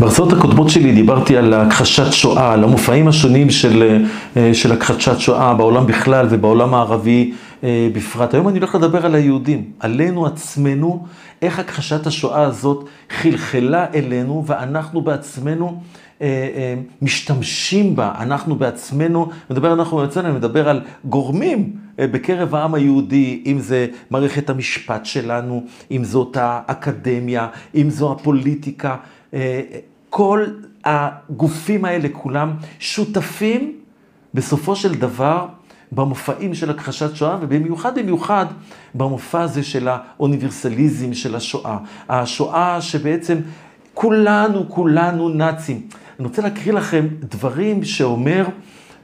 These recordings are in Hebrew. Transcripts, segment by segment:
בהרצאות הקודמות שלי דיברתי על הכחשת שואה, על המופעים השונים של, אה, של הכחשת שואה בעולם בכלל ובעולם הערבי אה, בפרט. היום אני הולך לדבר על היהודים, עלינו עצמנו, איך הכחשת השואה הזאת חלחלה אלינו ואנחנו בעצמנו אה, משתמשים בה, אנחנו בעצמנו, מדבר אנחנו בעצמנו, אני מדבר על גורמים בקרב העם היהודי, אם זה מערכת המשפט שלנו, אם זאת האקדמיה, אם זו הפוליטיקה. כל הגופים האלה כולם שותפים בסופו של דבר במופעים של הכחשת שואה, ובמיוחד במיוחד במופע הזה של האוניברסליזם של השואה. השואה שבעצם כולנו, כולנו נאצים. אני רוצה להקריא לכם דברים שאומר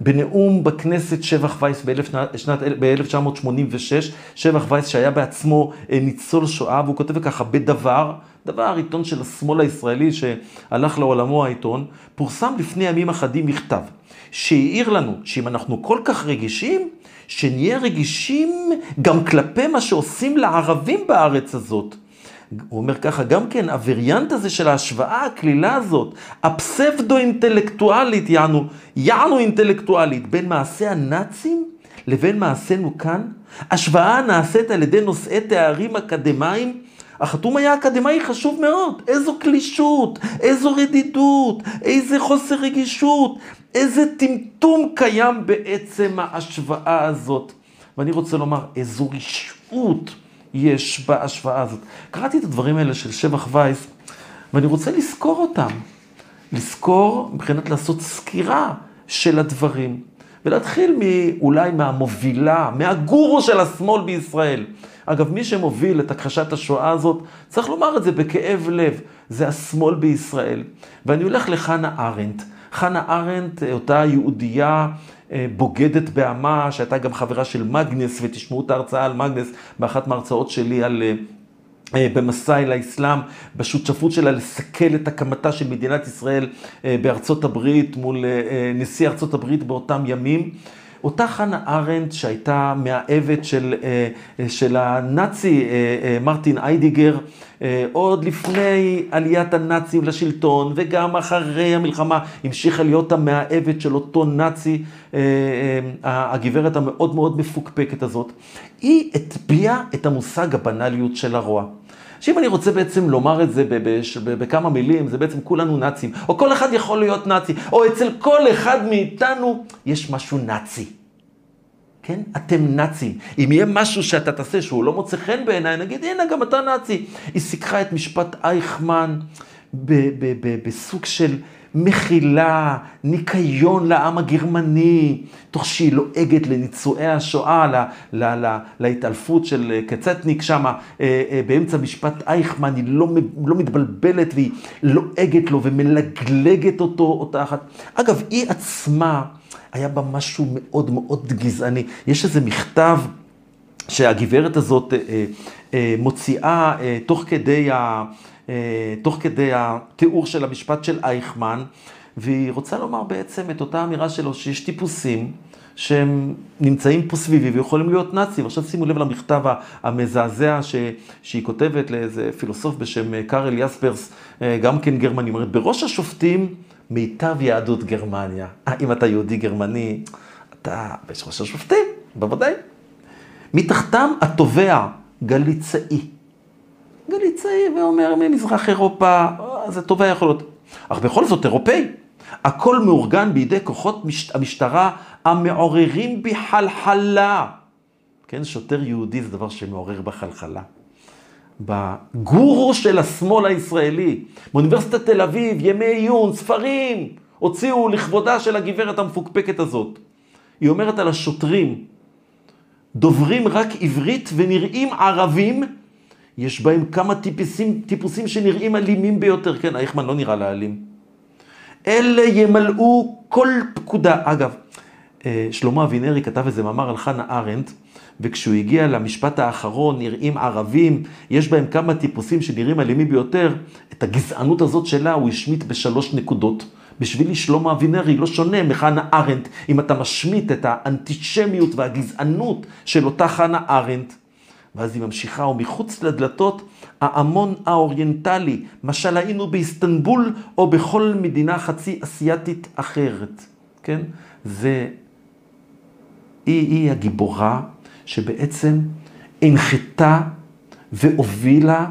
בנאום בכנסת שבח וייס ב-1986, שבח וייס שהיה בעצמו אה, ניצול שואה, והוא כותב ככה, בדבר, דבר עיתון של השמאל הישראלי שהלך לעולמו העיתון, פורסם לפני ימים אחדים מכתב, שהעיר לנו שאם אנחנו כל כך רגישים, שנהיה רגישים גם כלפי מה שעושים לערבים בארץ הזאת. הוא אומר ככה, גם כן, הווריאנט הזה של ההשוואה הקלילה הזאת, הפסבדו-אינטלקטואלית, יענו, יענו אינטלקטואלית, בין מעשה הנאצים לבין מעשינו כאן, השוואה נעשית על ידי נושאי תארים אקדמיים, החתום היה אקדמאי חשוב מאוד, איזו קלישות, איזו רדידות, איזה חוסר רגישות, איזה טמטום קיים בעצם ההשוואה הזאת. ואני רוצה לומר, איזו רשעות. יש בהשוואה הזאת. קראתי את הדברים האלה של שבח וייס, ואני רוצה לזכור אותם. לזכור מבחינת לעשות סקירה של הדברים. ולהתחיל אולי מהמובילה, מהגורו של השמאל בישראל. אגב, מי שמוביל את הכחשת השואה הזאת, צריך לומר את זה בכאב לב, זה השמאל בישראל. ואני הולך לחנה ארנדט. חנה ארנדט, אותה יהודייה אה, בוגדת בעמה, שהייתה גם חברה של מגנס, ותשמעו את ההרצאה על מגנס באחת מההרצאות שלי על... אה, אה, במסע אל האסלאם, בשותפות שלה לסכל את הקמתה של מדינת ישראל בארצות הברית מול נשיא ארצות הברית באותם ימים. אותה חנה ארנדט שהייתה מאהבת של, אה, של הנאצי אה, אה, מרטין איידיגר, עוד לפני עליית הנאצים לשלטון וגם אחרי המלחמה המשיכה להיות המאהבת של אותו נאצי, הגברת המאוד מאוד מפוקפקת הזאת. היא הטביעה את המושג הבנאליות של הרוע. שאם אני רוצה בעצם לומר את זה בכמה מילים, זה בעצם כולנו נאצים, או כל אחד יכול להיות נאצי, או אצל כל אחד מאיתנו יש משהו נאצי. כן? אתם נאצים. אם יהיה משהו שאתה תעשה שהוא לא מוצא חן בעיניי, נגיד, הנה, גם אתה נאצי. היא סיככה את משפט אייכמן בסוג של מחילה, ניקיון לעם הגרמני, תוך שהיא לועגת לניצועי השואה, לה, לה, לה, להתעלפות של קצטניק שם, אה, אה, באמצע משפט אייכמן, היא לא, לא מתבלבלת והיא לועגת לו ומלגלגת אותו, אותה אחת. אגב, היא עצמה, היה בה משהו מאוד מאוד גזעני. יש איזה מכתב שהגברת הזאת אה, אה, מוציאה אה, תוך כדי, ה, תוך כדי התיאור של המשפט של אייכמן, והיא רוצה לומר בעצם את אותה אמירה שלו, שיש טיפוסים שהם נמצאים פה סביבי ויכולים להיות נאצים. עכשיו שימו לב למכתב המזעזע ש, שהיא כותבת לאיזה פילוסוף בשם קארל יספרס, גם כן גרמני, אומרת, בראש השופטים מיטב יהדות גרמניה. אה, אם אתה יהודי גרמני, אתה בשלוש השופטים, בוודאי. מתחתם התובע גליצאי. גליצאי ואומר ממזרח אירופה, אה, זה יכול להיות. אך בכל זאת אירופאי. הכל מאורגן בידי כוחות המשטרה המעוררים בי חלחלה. כן, שוטר יהודי זה דבר שמעורר בחלחלה. בגורו של השמאל הישראלי, באוניברסיטת תל אביב, ימי עיון, ספרים, הוציאו לכבודה של הגברת המפוקפקת הזאת. היא אומרת על השוטרים, דוברים רק עברית ונראים ערבים, יש בהם כמה טיפוסים, טיפוסים שנראים אלימים ביותר. כן, אייכמן לא נראה לה אלים. אלה ימלאו כל פקודה. אגב, אה, שלמה אבינרי כתב איזה מאמר על חנה ארנדט, וכשהוא הגיע למשפט האחרון, נראים ערבים, יש בהם כמה טיפוסים שנראים אלימים ביותר, את הגזענות הזאת שלה הוא השמיט בשלוש נקודות. בשבילי שלמה אבינרי לא שונה מחנה ארנדט, אם אתה משמיט את האנטישמיות והגזענות של אותה חנה ארנדט. ואז היא ממשיכה, ומחוץ לדלתות ההמון האוריינטלי, משל היינו באיסטנבול או בכל מדינה חצי אסייתית אחרת, כן? זה, היא, היא הגיבורה שבעצם הנחתה והובילה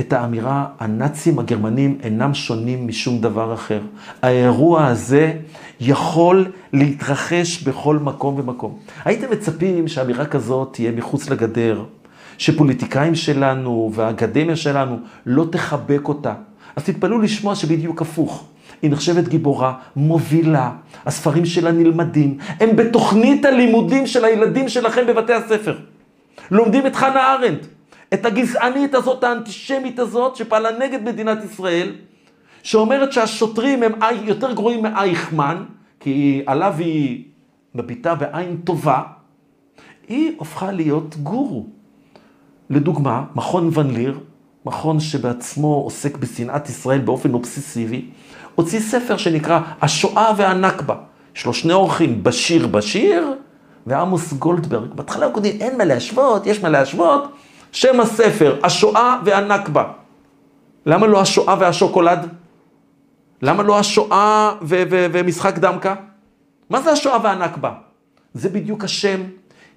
את האמירה, הנאצים הגרמנים אינם שונים משום דבר אחר. האירוע הזה יכול להתרחש בכל מקום ומקום. הייתם מצפים שאמירה כזאת תהיה מחוץ לגדר, שפוליטיקאים שלנו והאקדמיה שלנו לא תחבק אותה. אז תתפלאו לשמוע שבדיוק הפוך. היא נחשבת גיבורה, מובילה, הספרים שלה נלמדים, הם בתוכנית הלימודים של הילדים שלכם בבתי הספר. לומדים את חנה ארנדט, את הגזענית הזאת, האנטישמית הזאת, שפעלה נגד מדינת ישראל, שאומרת שהשוטרים הם יותר גרועים מאייכמן, כי עליו היא מביטה בעין טובה, היא הופכה להיות גורו. לדוגמה, מכון ון ליר, מכון שבעצמו עוסק בשנאת ישראל באופן אובססיבי, הוציא ספר שנקרא השואה והנכבה. יש לו שני אורחים, בשיר בשיר ועמוס גולדברג. בהתחלה הוא כותב, אין מה להשוות, יש מה להשוות. שם הספר, השואה והנכבה. למה לא השואה והשוקולד? למה לא השואה ו- ו- ומשחק דמקה? מה זה השואה והנכבה? זה בדיוק השם.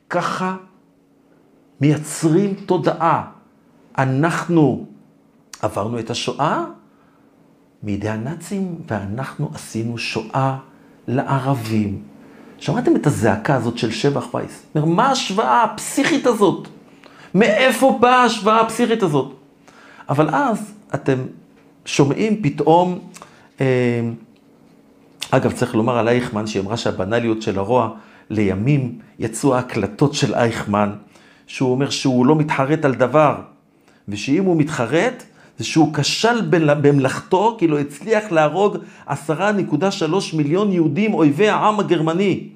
ככה מייצרים תודעה. אנחנו עברנו את השואה מידי הנאצים, ואנחנו עשינו שואה לערבים. שמעתם את הזעקה הזאת של שבח וייס? מה ההשוואה הפסיכית הזאת? מאיפה באה ההשוואה הפסיכית הזאת? אבל אז אתם שומעים פתאום, אה, אגב, צריך לומר על אייכמן, שהיא אמרה שהבנאליות של הרוע, לימים יצאו ההקלטות של אייכמן, שהוא אומר שהוא לא מתחרט על דבר, ושאם הוא מתחרט, זה שהוא כשל במלאכתו, כי לא הצליח להרוג עשרה נקודה שלוש מיליון יהודים, אויבי העם הגרמני.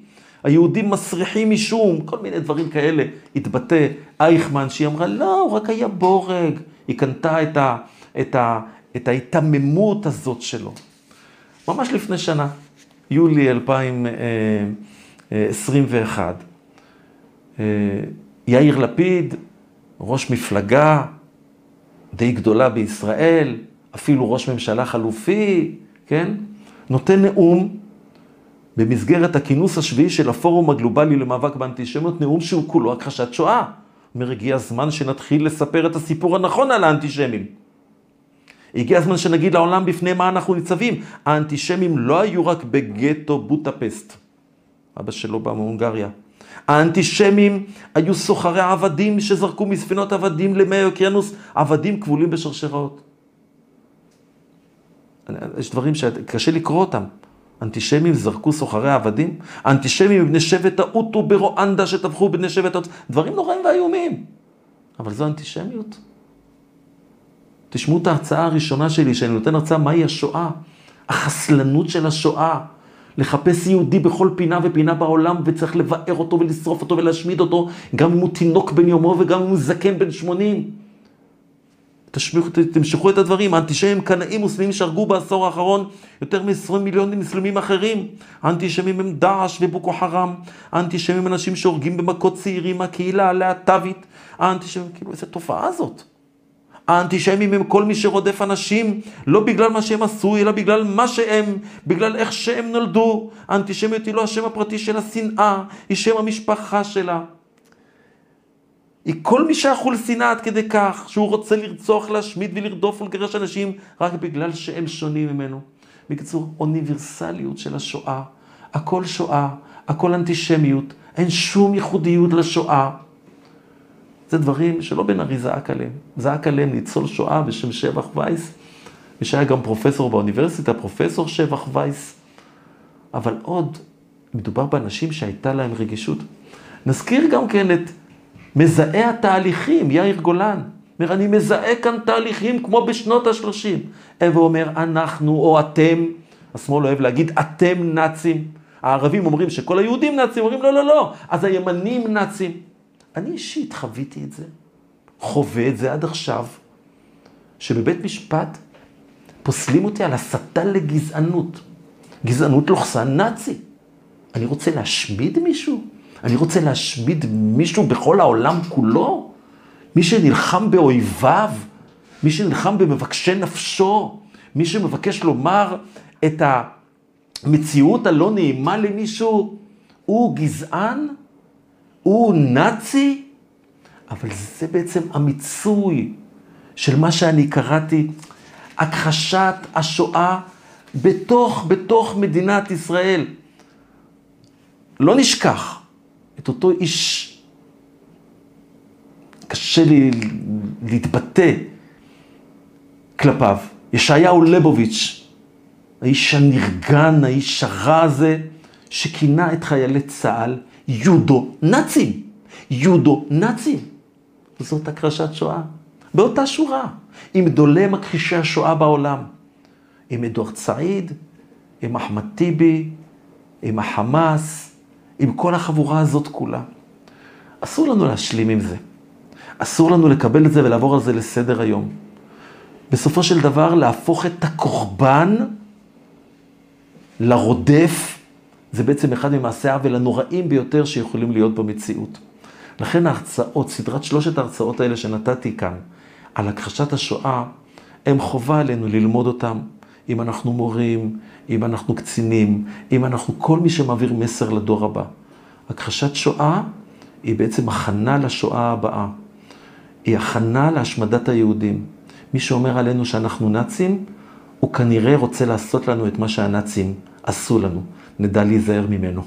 היהודים מסריחים משום, כל מיני דברים כאלה, התבטא אייכמן, שהיא אמרה, לא, הוא רק היה בורג. היא קנתה את, ה, את, ה, את ההיתממות הזאת שלו. ממש לפני שנה, יולי 2021, אה, יאיר לפיד, ראש מפלגה די גדולה בישראל, אפילו ראש ממשלה חלופי, כן? נותן נאום במסגרת הכינוס השביעי של הפורום הגלובלי למאבק באנטישמיות, נאום שהוא כולו הכחשת שואה. אומר, הגיע הזמן שנתחיל לספר את הסיפור הנכון על האנטישמים. הגיע הזמן שנגיד לעולם בפני מה אנחנו ניצבים. האנטישמים לא היו רק בגטו בוטפסט. אבא שלו בא מהונגריה. האנטישמים היו סוחרי עבדים שזרקו מספינות עבדים למי האוקיינוס, עבדים כבולים בשרשראות. יש דברים שקשה לקרוא אותם. אנטישמים זרקו סוחרי עבדים, האנטישמים בני שבט האוטו ברואנדה שטבחו בני שבט האוטו, דברים נוראים ואיומים. אבל זו אנטישמיות. תשמעו את ההרצאה הראשונה שלי, שאני נותן הרצאה מהי השואה, החסלנות של השואה. לחפש יהודי בכל פינה ופינה בעולם, וצריך לבאר אותו ולשרוף אותו ולהשמיד אותו, גם אם הוא תינוק בן יומו וגם אם הוא זקן בן שמונים. תמשכו את הדברים, האנטישמים קנאים מוסלמים שהרגו בעשור האחרון יותר מ-20 מיליון מוסלמים אחרים. האנטישמים הם דאעש ובוקו חרם, האנטישמים הם אנשים שהורגים במכות צעירים מהקהילה הלהט"בית, האנטישמים, כאילו איזה תופעה זאת. האנטישמים הם כל מי שרודף אנשים, לא בגלל מה שהם עשו, אלא בגלל מה שהם, בגלל איך שהם נולדו. האנטישמיות היא לא השם הפרטי של השנאה, היא שם המשפחה שלה. היא כל מי שאכול שנאה עד כדי כך, שהוא רוצה לרצוח, להשמיד ולרדוף ולגרש אנשים רק בגלל שהם שונים ממנו. בקיצור, אוניברסליות של השואה, הכל שואה, הכל אנטישמיות, אין שום ייחודיות לשואה. זה דברים שלא בן ארי זעק עליהם. זעק עליהם ניצול שואה בשם שבח וייס, מי שהיה גם פרופסור באוניברסיטה, פרופסור שבח וייס. אבל עוד, מדובר באנשים שהייתה להם רגישות. נזכיר גם כן את מזהה התהליכים, יאיר גולן. אומר, אני מזהה כאן תהליכים כמו בשנות ה-30. ואומר, אנחנו או אתם, השמאל אוהב להגיד, אתם נאצים. הערבים אומרים שכל היהודים נאצים, אומרים, לא, לא, לא, אז הימנים נאצים. אני אישית חוויתי את זה, חווה את זה עד עכשיו, שבבית משפט פוסלים אותי על הסתה לגזענות. גזענות לוחסן נאצי. אני רוצה להשמיד מישהו? אני רוצה להשמיד מישהו בכל העולם כולו? מי שנלחם באויביו, מי שנלחם במבקשי נפשו, מי שמבקש לומר את המציאות הלא נעימה למישהו, הוא גזען? הוא נאצי? אבל זה בעצם המיצוי של מה שאני קראתי, הכחשת השואה בתוך, בתוך מדינת ישראל. לא נשכח את אותו איש, קשה לי להתבטא כלפיו, ישעיהו ליבוביץ', האיש הנרגן, האיש הרע הזה, שכינה את חיילי צה"ל יודו נאצים. יודו נאצים. זאת הכחשת שואה. באותה שורה, עם גדולי מכחישי השואה בעולם. עם אדוארד סעיד, עם אחמד טיבי, עם החמאס, עם כל החבורה הזאת כולה. אסור לנו להשלים עם זה. אסור לנו לקבל את זה ולעבור על זה לסדר היום. בסופו של דבר, להפוך את הקורבן לרודף, זה בעצם אחד ממעשי העוול הנוראים ביותר שיכולים להיות במציאות. לכן ההרצאות, סדרת שלושת ההרצאות האלה שנתתי כאן, על הכחשת השואה, הם חובה עלינו ללמוד אותם. אם אנחנו מורים, אם אנחנו קצינים, אם אנחנו כל מי שמעביר מסר לדור הבא. הכחשת שואה היא בעצם הכנה לשואה הבאה. היא הכנה להשמדת היהודים. מי שאומר עלינו שאנחנו נאצים, הוא כנראה רוצה לעשות לנו את מה שהנאצים עשו לנו. נדע להיזהר ממנו.